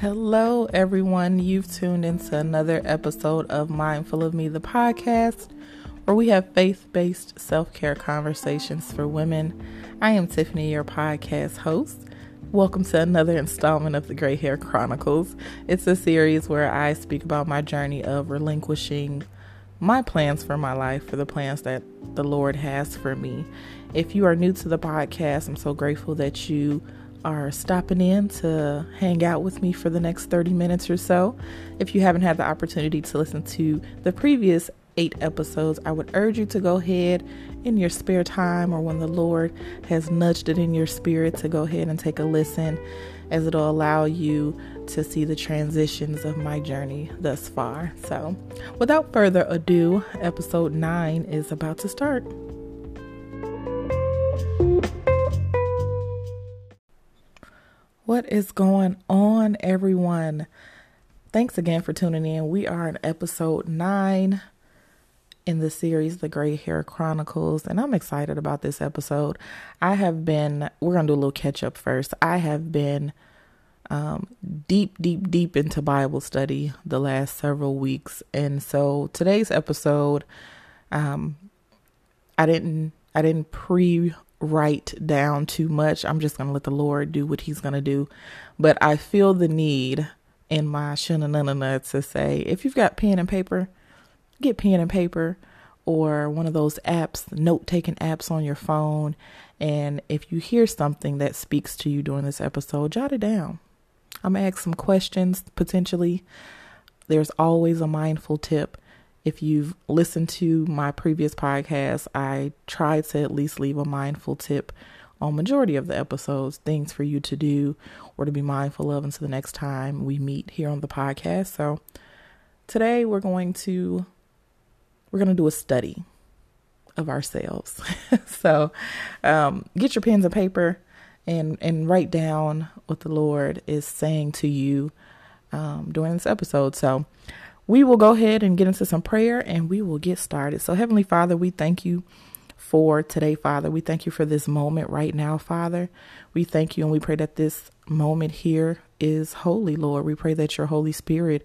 Hello, everyone. You've tuned into another episode of Mindful of Me, the podcast, where we have faith based self care conversations for women. I am Tiffany, your podcast host. Welcome to another installment of the Gray Hair Chronicles. It's a series where I speak about my journey of relinquishing my plans for my life for the plans that the Lord has for me. If you are new to the podcast, I'm so grateful that you are stopping in to hang out with me for the next 30 minutes or so. If you haven't had the opportunity to listen to the previous eight episodes, I would urge you to go ahead in your spare time or when the Lord has nudged it in your spirit to go ahead and take a listen, as it'll allow you to see the transitions of my journey thus far. So, without further ado, episode nine is about to start. What is going on, everyone? Thanks again for tuning in. We are in episode nine in the series, The Gray Hair Chronicles, and I'm excited about this episode. I have been, we're going to do a little catch up first. I have been um, deep, deep, deep into Bible study the last several weeks. And so today's episode, um, I didn't, I didn't pre write down too much. I'm just going to let the Lord do what He's going to do. But I feel the need in my shenanigans to say, if you've got pen and paper, get pen and paper or one of those apps, note taking apps on your phone. And if you hear something that speaks to you during this episode, jot it down. I'm going to ask some questions potentially. There's always a mindful tip if you've listened to my previous podcast, I try to at least leave a mindful tip on majority of the episodes, things for you to do or to be mindful of until the next time we meet here on the podcast. So today we're going to we're going to do a study of ourselves. so um, get your pens and paper and and write down what the Lord is saying to you um, during this episode. So we will go ahead and get into some prayer and we will get started. So, Heavenly Father, we thank you for today, Father. We thank you for this moment right now, Father. We thank you and we pray that this moment here is holy, Lord. We pray that your Holy Spirit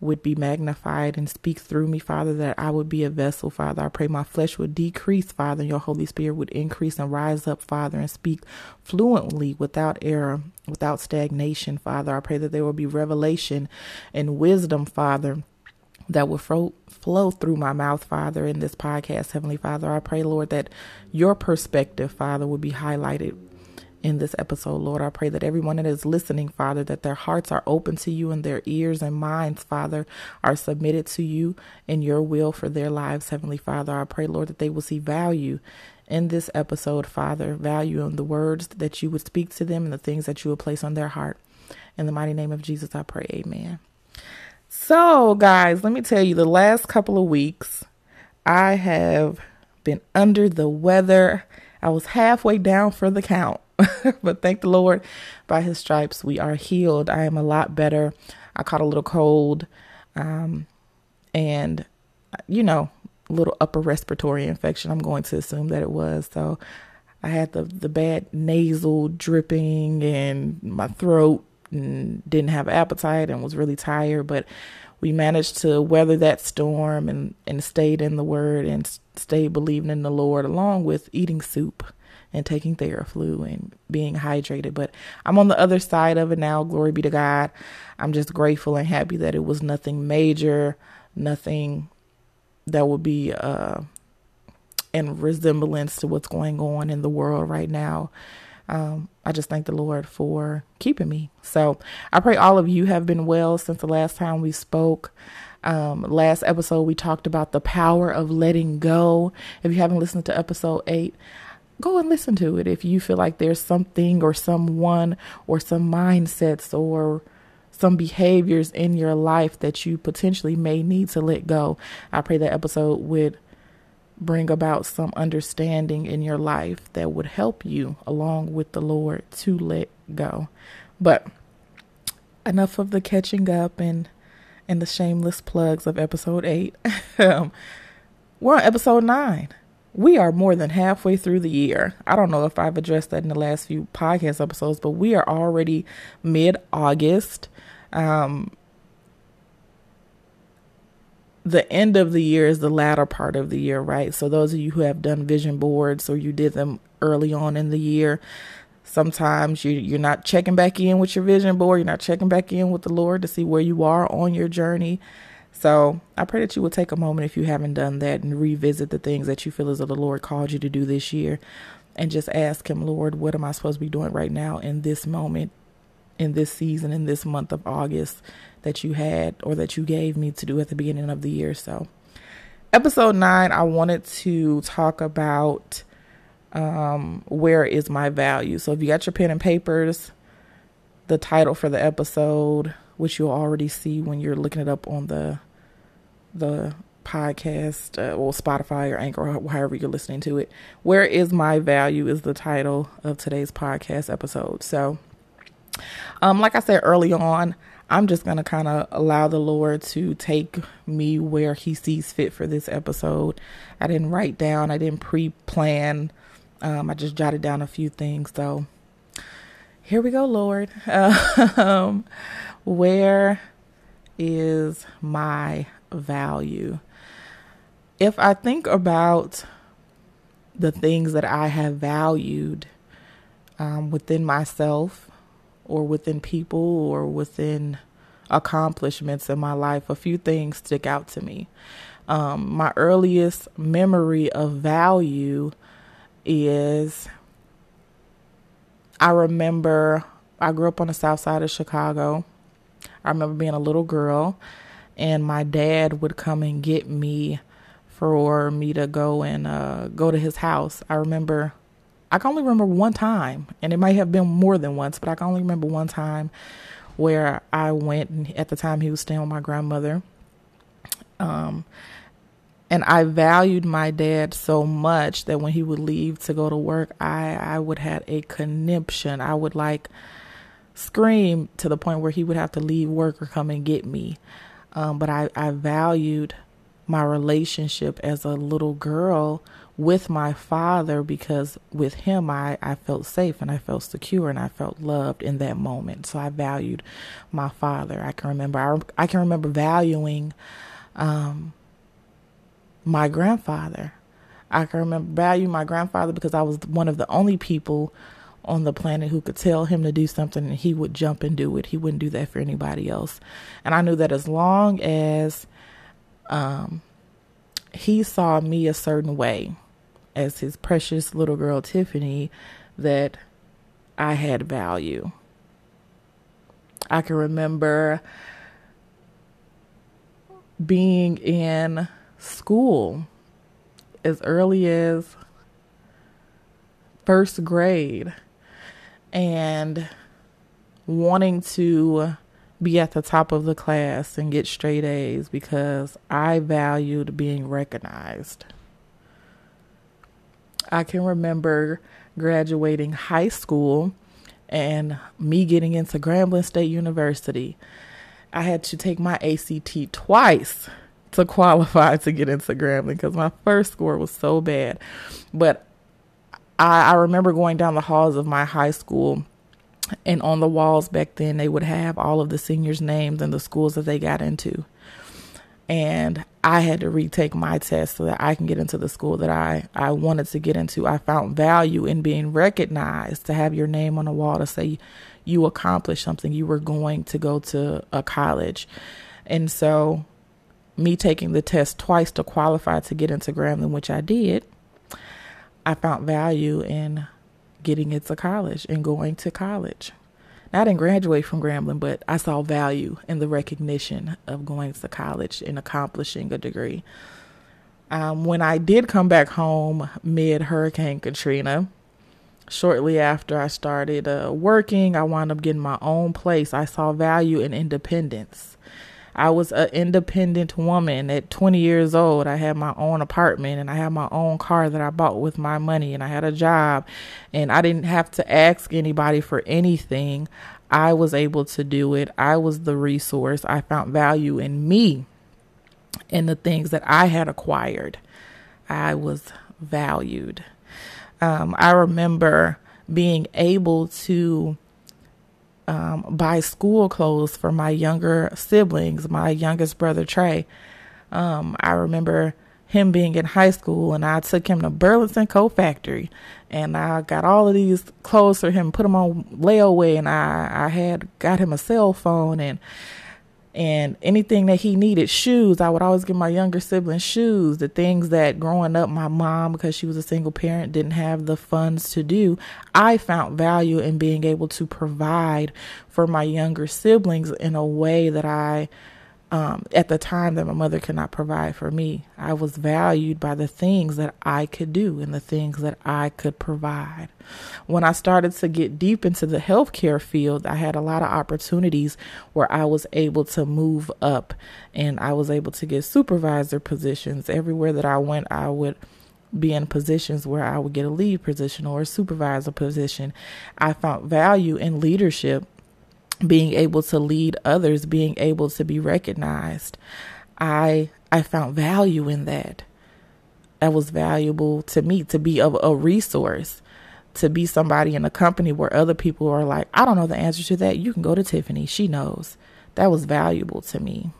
would be magnified and speak through me, Father, that I would be a vessel, Father. I pray my flesh would decrease, Father, and your Holy Spirit would increase and rise up, Father, and speak fluently without error, without stagnation, Father. I pray that there will be revelation and wisdom, Father that will flow, flow through my mouth, Father, in this podcast, Heavenly Father. I pray, Lord, that your perspective, Father, will be highlighted in this episode, Lord. I pray that everyone that is listening, Father, that their hearts are open to you and their ears and minds, Father, are submitted to you and your will for their lives, Heavenly Father. I pray, Lord, that they will see value in this episode, Father, value in the words that you would speak to them and the things that you would place on their heart. In the mighty name of Jesus, I pray, amen. So, guys, let me tell you the last couple of weeks, I have been under the weather. I was halfway down for the count, but thank the Lord, by his stripes, we are healed. I am a lot better. I caught a little cold, um, and, you know, a little upper respiratory infection. I'm going to assume that it was. So, I had the, the bad nasal dripping and my throat and didn't have appetite and was really tired, but we managed to weather that storm and, and stayed in the word and stayed believing in the Lord along with eating soup and taking Theraflu and being hydrated. But I'm on the other side of it now. Glory be to God. I'm just grateful and happy that it was nothing major, nothing that would be uh, in resemblance to what's going on in the world right now um, I just thank the Lord for keeping me. So I pray all of you have been well since the last time we spoke. Um, last episode, we talked about the power of letting go. If you haven't listened to episode eight, go and listen to it. If you feel like there's something or someone or some mindsets or some behaviors in your life that you potentially may need to let go, I pray that episode would bring about some understanding in your life that would help you along with the Lord to let go. But enough of the catching up and and the shameless plugs of episode 8. um, we're on episode 9. We are more than halfway through the year. I don't know if I've addressed that in the last few podcast episodes, but we are already mid August. Um, the end of the year is the latter part of the year, right? So those of you who have done vision boards or you did them early on in the year, sometimes you you're not checking back in with your vision board, you're not checking back in with the Lord to see where you are on your journey. So I pray that you will take a moment if you haven't done that and revisit the things that you feel as though the Lord called you to do this year and just ask him, Lord, what am I supposed to be doing right now in this moment, in this season, in this month of August that you had or that you gave me to do at the beginning of the year. So, episode nine, I wanted to talk about um, where is my value. So, if you got your pen and papers, the title for the episode, which you'll already see when you're looking it up on the the podcast, uh, well, Spotify or Anchor, or however you're listening to it. Where is my value is the title of today's podcast episode. So, um, like I said early on, I'm just going to kind of allow the Lord to take me where He sees fit for this episode. I didn't write down, I didn't pre plan. Um, I just jotted down a few things. So here we go, Lord. Um, where is my value? If I think about the things that I have valued um, within myself, or within people or within accomplishments in my life, a few things stick out to me. Um, my earliest memory of value is I remember I grew up on the south side of Chicago. I remember being a little girl, and my dad would come and get me for me to go and uh, go to his house. I remember I can only remember one time, and it might have been more than once, but I can only remember one time where I went. And at the time, he was staying with my grandmother. Um, and I valued my dad so much that when he would leave to go to work, I I would have a conniption. I would like scream to the point where he would have to leave work or come and get me. Um, but I I valued my relationship as a little girl with my father because with him I, I felt safe and I felt secure and I felt loved in that moment. So I valued my father. I can remember I, I can remember valuing um, my grandfather. I can remember value my grandfather because I was one of the only people on the planet who could tell him to do something and he would jump and do it. He wouldn't do that for anybody else. And I knew that as long as um, he saw me a certain way as his precious little girl Tiffany that I had value. I can remember being in school as early as first grade and wanting to be at the top of the class and get straight A's because I valued being recognized. I can remember graduating high school and me getting into Grambling State University. I had to take my ACT twice to qualify to get into Grambling because my first score was so bad. But I, I remember going down the halls of my high school and on the walls back then they would have all of the seniors names and the schools that they got into. And i had to retake my test so that i can get into the school that i i wanted to get into. I found value in being recognized to have your name on a wall to say you accomplished something you were going to go to a college. And so me taking the test twice to qualify to get into grambling which i did i found value in getting into college and going to college. Now, I didn't graduate from Grambling, but I saw value in the recognition of going to college and accomplishing a degree. Um, when I did come back home mid Hurricane Katrina, shortly after I started uh, working, I wound up getting my own place. I saw value in independence. I was an independent woman at 20 years old. I had my own apartment and I had my own car that I bought with my money and I had a job and I didn't have to ask anybody for anything. I was able to do it. I was the resource. I found value in me in the things that I had acquired. I was valued. Um, I remember being able to um, buy school clothes for my younger siblings, my youngest brother Trey. Um, I remember him being in high school and I took him to Burlington Coat Factory and I got all of these clothes for him, put them on layaway and I, I had got him a cell phone and and anything that he needed shoes i would always give my younger siblings shoes. The things that growing up my mom because she was a single parent didn't have the funds to do i found value in being able to provide for my younger siblings in a way that i um, at the time that my mother could not provide for me. I was valued by the things that I could do and the things that I could provide. When I started to get deep into the healthcare field, I had a lot of opportunities where I was able to move up and I was able to get supervisor positions. Everywhere that I went, I would be in positions where I would get a lead position or a supervisor position. I found value in leadership being able to lead others, being able to be recognized. I I found value in that. That was valuable to me to be a, a resource, to be somebody in a company where other people are like, I don't know the answer to that. You can go to Tiffany. She knows. That was valuable to me.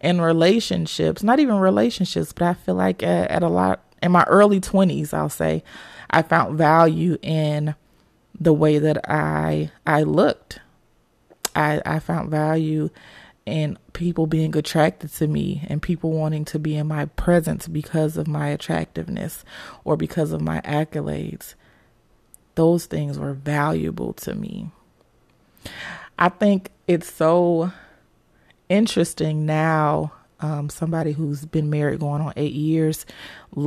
In relationships, not even relationships, but I feel like at, at a lot in my early 20s, I'll say, I found value in the way that I I looked I, I found value in people being attracted to me and people wanting to be in my presence because of my attractiveness or because of my accolades. Those things were valuable to me. I think it's so interesting now um, somebody who's been married going on eight years,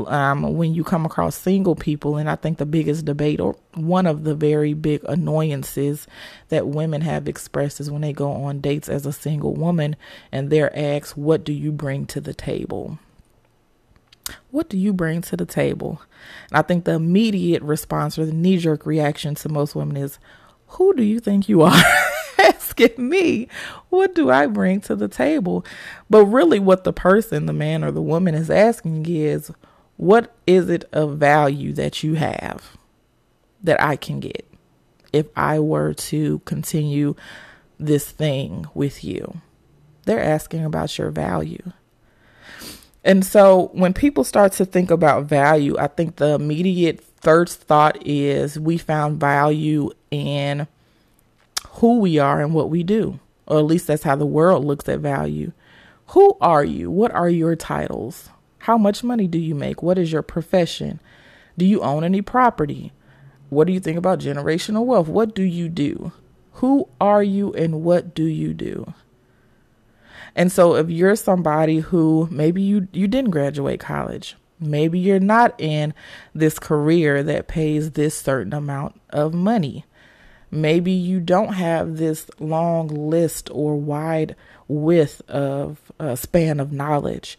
um, when you come across single people, and I think the biggest debate or one of the very big annoyances that women have expressed is when they go on dates as a single woman and they're asked, What do you bring to the table? What do you bring to the table? And I think the immediate response or the knee jerk reaction to most women is, Who do you think you are? asking me, what do I bring to the table? But really, what the person, the man or the woman, is asking is, what is it of value that you have that I can get if I were to continue this thing with you? They're asking about your value. And so when people start to think about value, I think the immediate first thought is we found value in who we are and what we do. Or at least that's how the world looks at value. Who are you? What are your titles? How much money do you make? What is your profession? Do you own any property? What do you think about generational wealth? What do you do? Who are you and what do you do? And so if you're somebody who maybe you you didn't graduate college, maybe you're not in this career that pays this certain amount of money. Maybe you don't have this long list or wide width of span of knowledge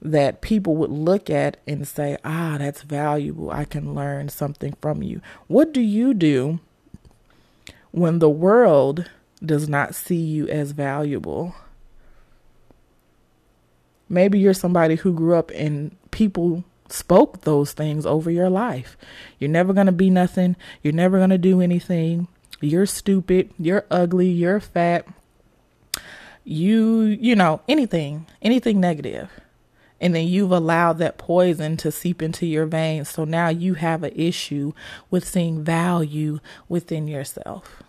that people would look at and say, ah, that's valuable. I can learn something from you. What do you do when the world does not see you as valuable? Maybe you're somebody who grew up and people spoke those things over your life. You're never going to be nothing. You're never going to do anything you're stupid, you're ugly, you're fat, you, you know, anything, anything negative. And then you've allowed that poison to seep into your veins. So now you have an issue with seeing value within yourself.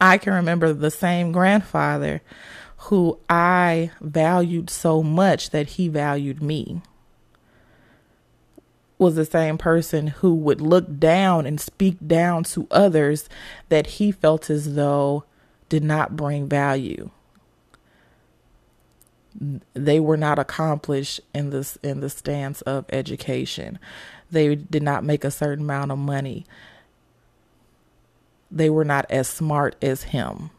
I can remember the same grandfather who I valued so much that he valued me was the same person who would look down and speak down to others that he felt as though did not bring value. They were not accomplished in this in the stance of education. They did not make a certain amount of money. They were not as smart as him.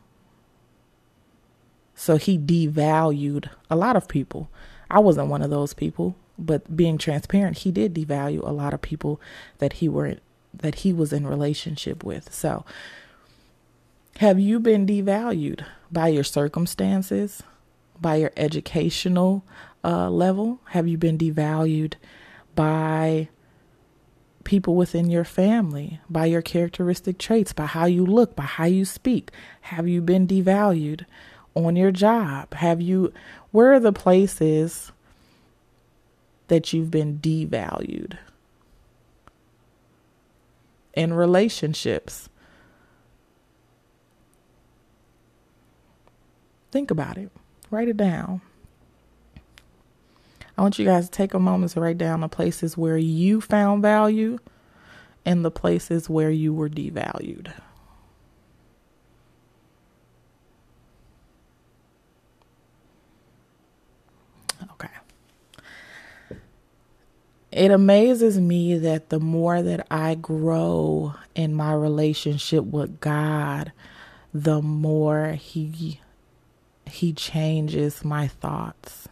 So he devalued a lot of people. I wasn't one of those people but being transparent, he did devalue a lot of people that he were that he was in relationship with. So, have you been devalued by your circumstances, by your educational uh, level? Have you been devalued by people within your family, by your characteristic traits, by how you look, by how you speak? Have you been devalued on your job? Have you, where are the places that you've been devalued? In relationships. Think about it. Write it down. I want you guys to take a moment to write down the places where you found value and the places where you were devalued. Okay. It amazes me that the more that I grow in my relationship with God, the more he he changes my thoughts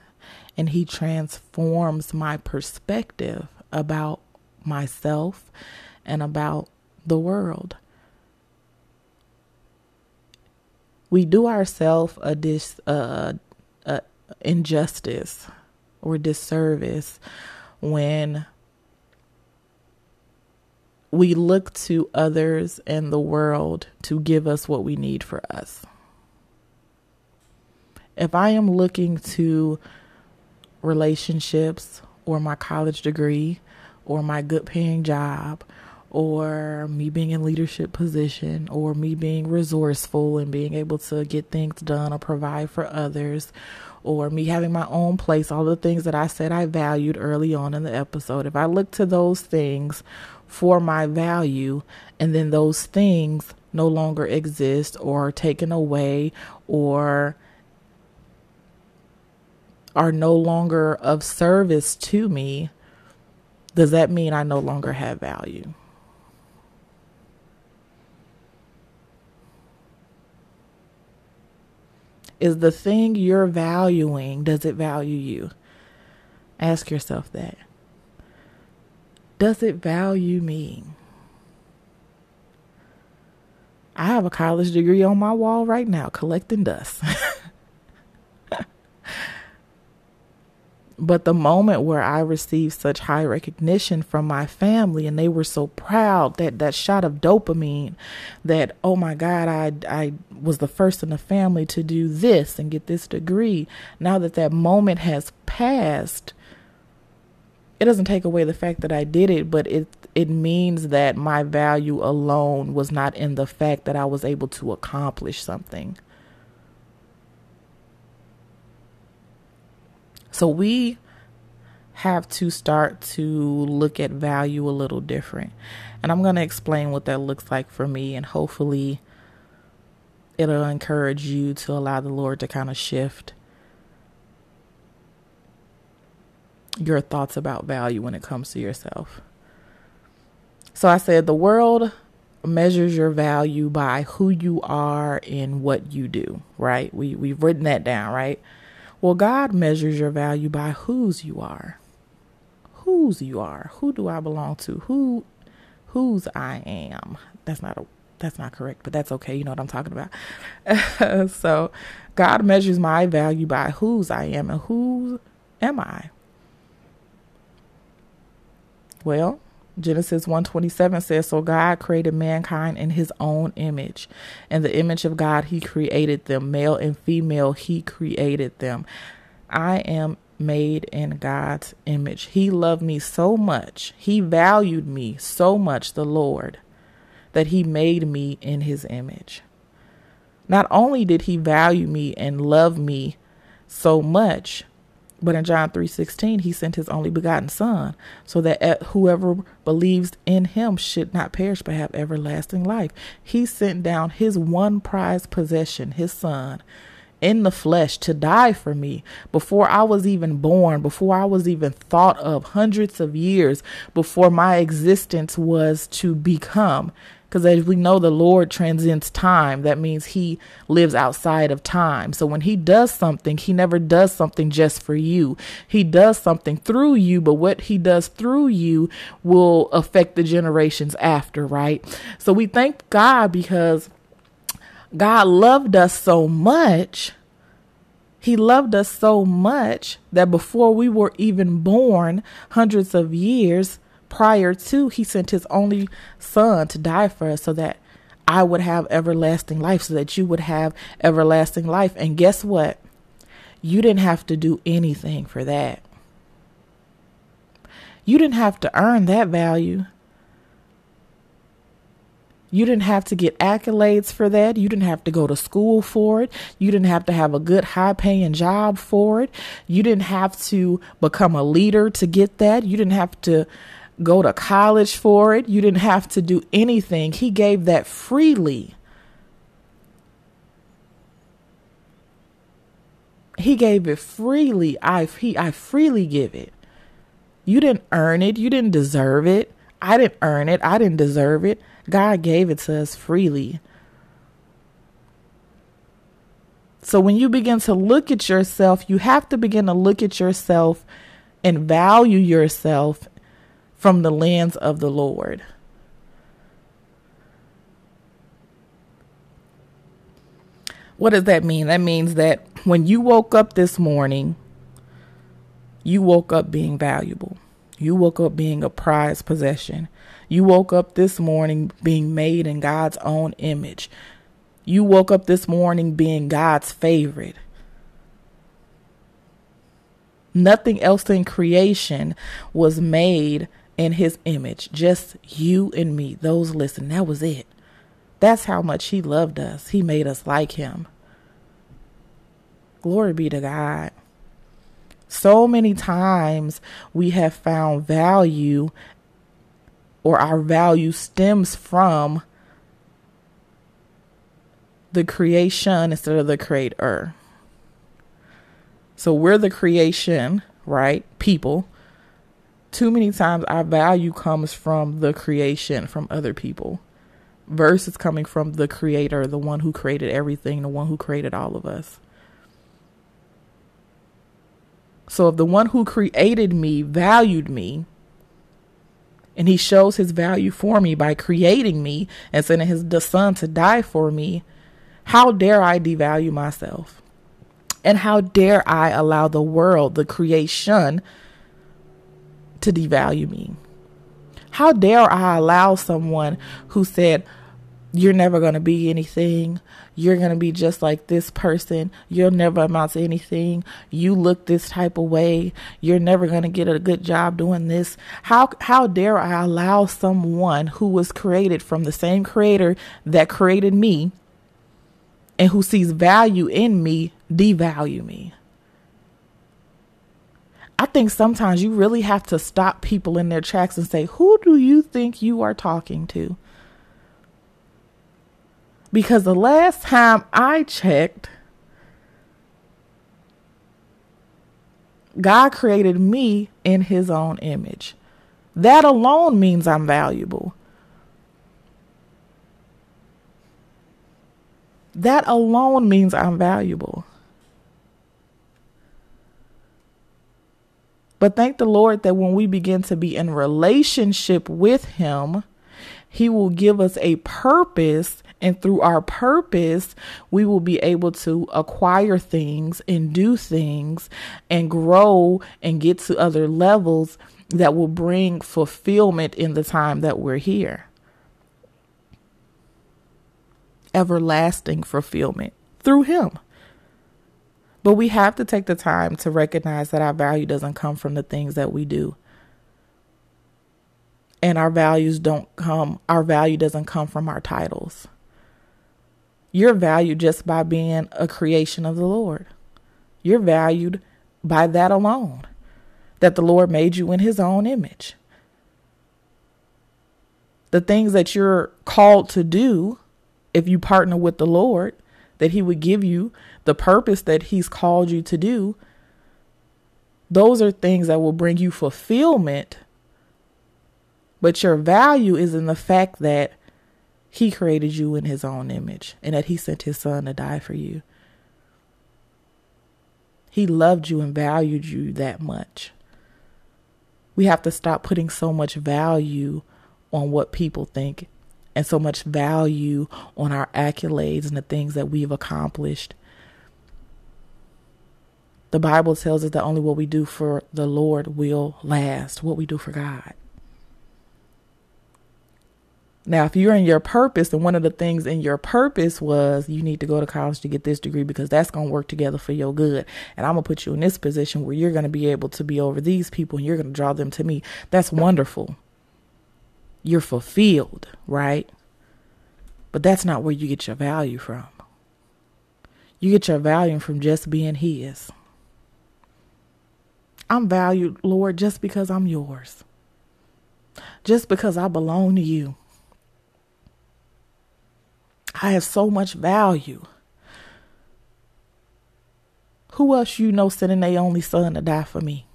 and he transforms my perspective about myself and about the world. We do ourselves a dis uh, uh, injustice or disservice when we look to others and the world to give us what we need for us. If I am looking to relationships or my college degree or my good paying job or me being in leadership position or me being resourceful and being able to get things done or provide for others or me having my own place all the things that I said I valued early on in the episode if I look to those things for my value and then those things no longer exist or taken away or are no longer of service to me, does that mean I no longer have value? Is the thing you're valuing, does it value you? Ask yourself that. Does it value me? I have a college degree on my wall right now collecting dust. But the moment where I received such high recognition from my family and they were so proud that that shot of dopamine that oh my god I I was the first in the family to do this and get this degree. Now that that moment has passed it doesn't take away the fact that I did it but it it means that my value alone was not in the fact that I was able to accomplish something So we have to start to look at value a little different. And I'm going to explain what that looks like for me, and hopefully, it'll encourage you to allow the Lord to kind of shift your thoughts about value when it comes to yourself. So I said the world measures your value by who you are and what you do, right? We we've written that down, right? Well, God measures your value by whose you are. Whose you are. Who do I belong to? Who whose I am. That's not a that's not correct, but that's okay. You know what I'm talking about. so, God measures my value by whose I am and whose am I? Well, Genesis 1:27 says so God created mankind in his own image. In the image of God he created them, male and female he created them. I am made in God's image. He loved me so much. He valued me so much, the Lord, that he made me in his image. Not only did he value me and love me so much, but in John 3:16 he sent his only begotten son so that whoever believes in him should not perish but have everlasting life. He sent down his one prized possession, his son, in the flesh to die for me before I was even born, before I was even thought of, hundreds of years before my existence was to become. Because as we know, the Lord transcends time. That means He lives outside of time. So when He does something, He never does something just for you. He does something through you, but what He does through you will affect the generations after, right? So we thank God because God loved us so much. He loved us so much that before we were even born, hundreds of years prior to he sent his only son to die for us so that I would have everlasting life, so that you would have everlasting life. And guess what? You didn't have to do anything for that. You didn't have to earn that value. You didn't have to get accolades for that. You didn't have to go to school for it. You didn't have to have a good high paying job for it. You didn't have to become a leader to get that. You didn't have to go to college for it. You didn't have to do anything. He gave that freely. He gave it freely. I he I freely give it. You didn't earn it. You didn't deserve it. I didn't earn it. I didn't deserve it. God gave it to us freely. So when you begin to look at yourself, you have to begin to look at yourself and value yourself from the lands of the Lord. What does that mean? That means that when you woke up this morning, you woke up being valuable. You woke up being a prized possession. You woke up this morning being made in God's own image. You woke up this morning being God's favorite. Nothing else in creation was made in his image. Just you and me. Those listen, that was it. That's how much he loved us. He made us like him. Glory be to God. So many times we have found value or our value stems from the creation instead of the creator. So we're the creation, right? People. Too many times our value comes from the creation, from other people, versus coming from the creator, the one who created everything, the one who created all of us. So if the one who created me valued me, and he shows his value for me by creating me and sending his son to die for me, how dare I devalue myself? And how dare I allow the world, the creation, to devalue me? How dare I allow someone who said, You're never going to be anything, you're going to be just like this person. You'll never amount to anything. You look this type of way. You're never going to get a good job doing this. How how dare I allow someone who was created from the same creator that created me and who sees value in me devalue me? I think sometimes you really have to stop people in their tracks and say, "Who do you think you are talking to?" Because the last time I checked, God created me in his own image. That alone means I'm valuable. That alone means I'm valuable. But thank the Lord that when we begin to be in relationship with Him, He will give us a purpose and through our purpose, we will be able to acquire things and do things and grow and get to other levels that will bring fulfillment in the time that we're here. Everlasting fulfillment through Him. But we have to take the time to recognize that our value doesn't come from the things that we do. And our values don't come, our value doesn't come from our titles. You're valued just by being a creation of the Lord. You're valued by that alone, that the Lord made you in his own image. The things that you're called to do, if you partner with the Lord, that he would give you the purpose that he's called you to do, those are things that will bring you fulfillment. But your value is in the fact that he created you in his own image and that he sent his son to die for you. He loved you and valued you that much. We have to stop putting so much value on what people think and so much value on our accolades and the things that we've accomplished. The Bible tells us that only what we do for the Lord will last, what we do for God. Now, if you're in your purpose, and one of the things in your purpose was you need to go to college to get this degree because that's going to work together for your good. And I'm going to put you in this position where you're going to be able to be over these people and you're going to draw them to me. That's wonderful. You're fulfilled, right? But that's not where you get your value from. You get your value from just being His. I'm valued, Lord, just because I'm yours. Just because I belong to you. I have so much value. Who else you know sending their only son to die for me?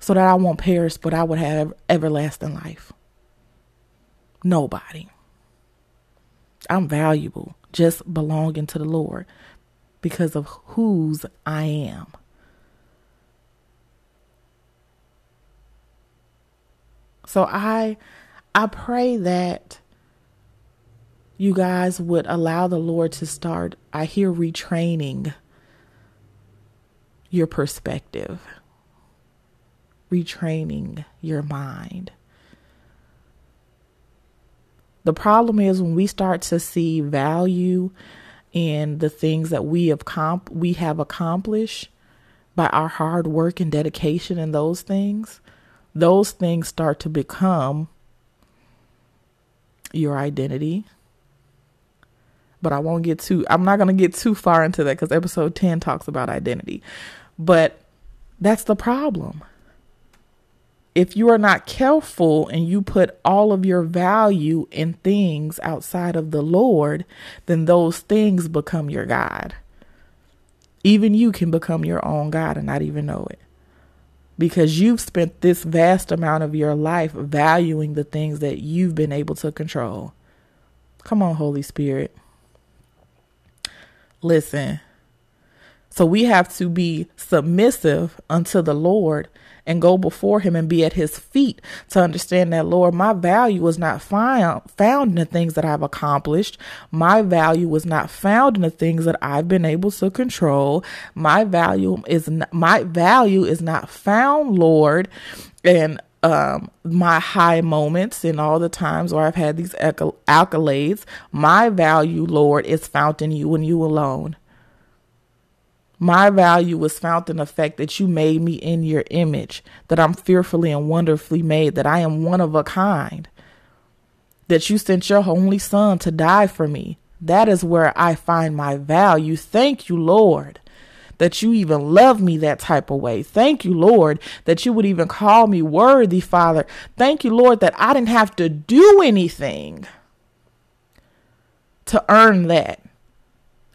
So that I won't perish, but I would have everlasting life. Nobody. I'm valuable just belonging to the Lord because of whose I am. So I I pray that you guys would allow the Lord to start I hear retraining your perspective. Retraining your mind. The problem is when we start to see value in the things that we have comp- we have accomplished by our hard work and dedication and those things, those things start to become your identity. But I won't get too I'm not going to get too far into that cuz episode 10 talks about identity. But that's the problem if you are not careful and you put all of your value in things outside of the Lord, then those things become your God. Even you can become your own God and not even know it. Because you've spent this vast amount of your life valuing the things that you've been able to control. Come on, Holy Spirit. Listen. So we have to be submissive unto the Lord and go before him and be at his feet to understand that, Lord, my value is not found, found in the things that I've accomplished. My value was not found in the things that I've been able to control. My value is not, my value is not found, Lord, and um, my high moments and all the times where I've had these accolades, my value, Lord, is found in you and you alone. My value was found in the fact that you made me in your image, that I'm fearfully and wonderfully made, that I am one of a kind, that you sent your only son to die for me. That is where I find my value. Thank you, Lord, that you even love me that type of way. Thank you, Lord, that you would even call me worthy, Father. Thank you, Lord, that I didn't have to do anything to earn that.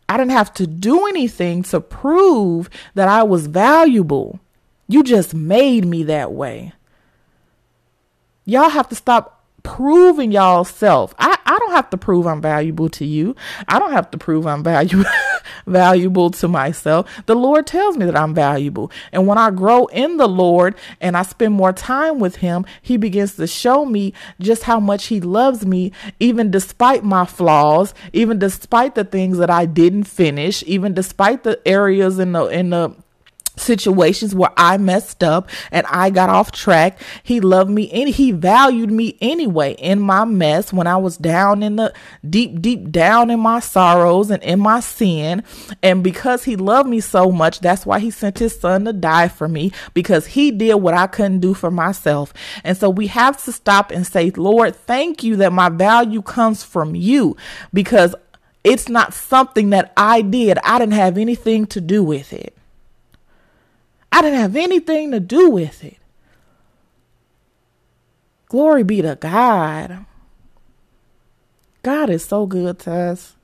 I didn't have to do anything to prove that I was valuable. You just made me that way. Y'all have to stop proving y'all self. I, I don't have to prove I'm valuable to you. I don't have to prove I'm valuable valuable to myself. The Lord tells me that I'm valuable. And when I grow in the Lord and I spend more time with him, he begins to show me just how much he loves me even despite my flaws, even despite the things that I didn't finish, even despite the areas in the in the situations where I messed up and I got off track. He loved me and he valued me anyway in my mess when I was down in the deep, deep down in my sorrows and in my sin. And because he loved me so much, that's why he sent his son to die for me because he did what I couldn't do for myself. And so we have to stop and say, Lord, thank you that my value comes from you because it's not something that I did. I didn't have anything to do with it. I didn't have anything to do with it. Glory be to God. God is so good to us.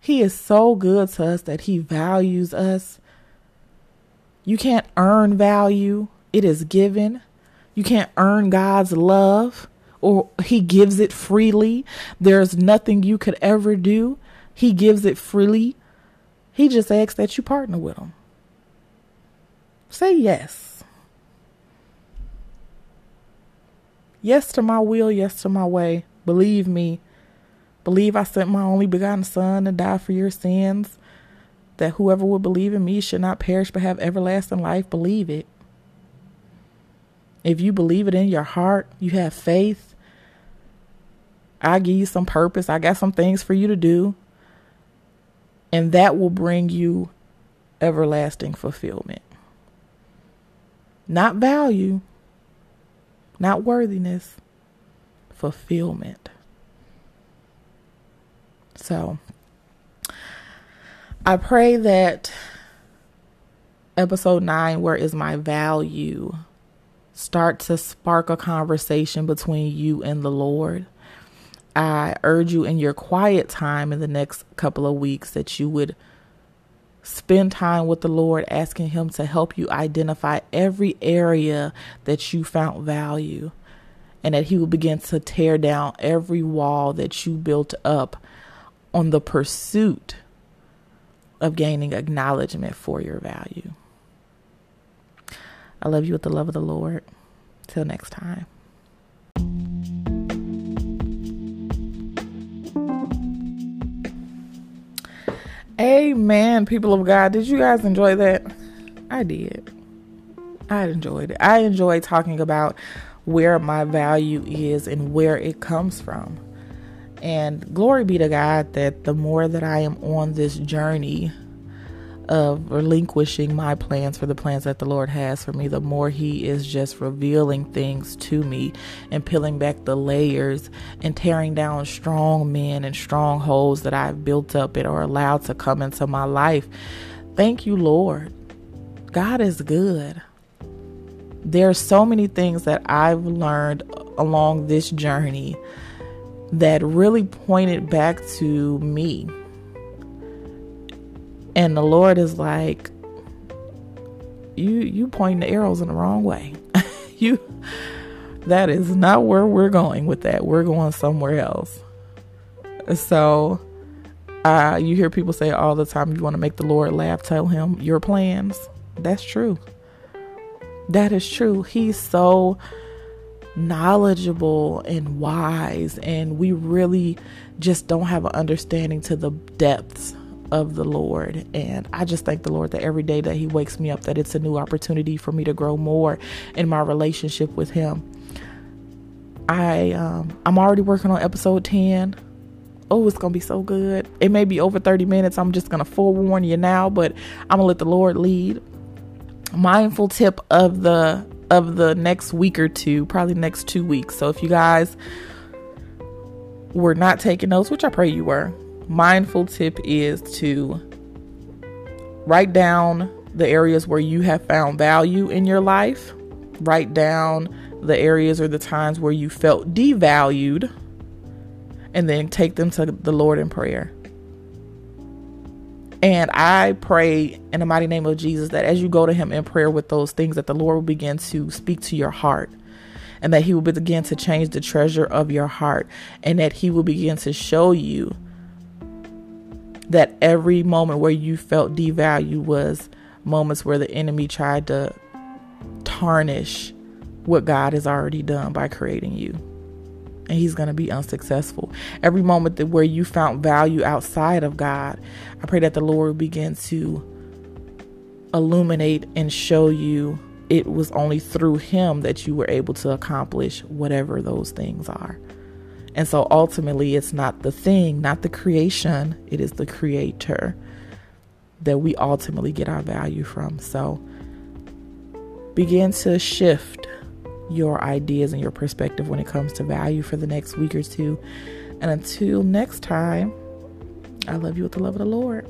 He is so good to us that He values us. You can't earn value, it is given. You can't earn God's love or He gives it freely. There's nothing you could ever do. He gives it freely. He just asks that you partner with Him. Say yes. Yes to my will, yes to my way. Believe me. Believe I sent my only begotten Son to die for your sins. That whoever would believe in me should not perish but have everlasting life. Believe it. If you believe it in your heart, you have faith, I give you some purpose. I got some things for you to do. And that will bring you everlasting fulfillment. Not value, not worthiness, fulfillment. So I pray that episode nine, Where is My Value? start to spark a conversation between you and the Lord. I urge you in your quiet time in the next couple of weeks that you would spend time with the Lord, asking Him to help you identify every area that you found value, and that He will begin to tear down every wall that you built up on the pursuit of gaining acknowledgement for your value. I love you with the love of the Lord. Till next time. Amen, people of God. Did you guys enjoy that? I did. I enjoyed it. I enjoy talking about where my value is and where it comes from. And glory be to God that the more that I am on this journey of relinquishing my plans for the plans that the Lord has for me, the more He is just revealing things to me and peeling back the layers and tearing down strong men and strongholds that I've built up and are allowed to come into my life. Thank you, Lord. God is good. There are so many things that I've learned along this journey that really pointed back to me and the Lord is like, you you pointing the arrows in the wrong way. you that is not where we're going with that. We're going somewhere else. So uh, you hear people say all the time, you want to make the Lord laugh, tell him your plans. That's true. That is true. He's so knowledgeable and wise, and we really just don't have an understanding to the depths of the Lord. And I just thank the Lord that every day that He wakes me up, that it's a new opportunity for me to grow more in my relationship with Him. I um, I'm already working on episode 10. Oh, it's gonna be so good. It may be over 30 minutes. I'm just gonna forewarn you now, but I'm gonna let the Lord lead. Mindful tip of the of the next week or two, probably next two weeks. So if you guys were not taking notes, which I pray you were, mindful tip is to write down the areas where you have found value in your life, write down the areas or the times where you felt devalued, and then take them to the Lord in prayer. And I pray in the mighty name of Jesus that as you go to Him in prayer with those things, that the Lord will begin to speak to your heart and that He will begin to change the treasure of your heart and that He will begin to show you that every moment where you felt devalued was moments where the enemy tried to tarnish what God has already done by creating you. And he's going to be unsuccessful. Every moment that where you found value outside of God, I pray that the Lord will begin to illuminate and show you it was only through him that you were able to accomplish whatever those things are. And so ultimately, it's not the thing, not the creation, it is the creator that we ultimately get our value from. So begin to shift your ideas and your perspective when it comes to value for the next week or two. And until next time, I love you with the love of the Lord.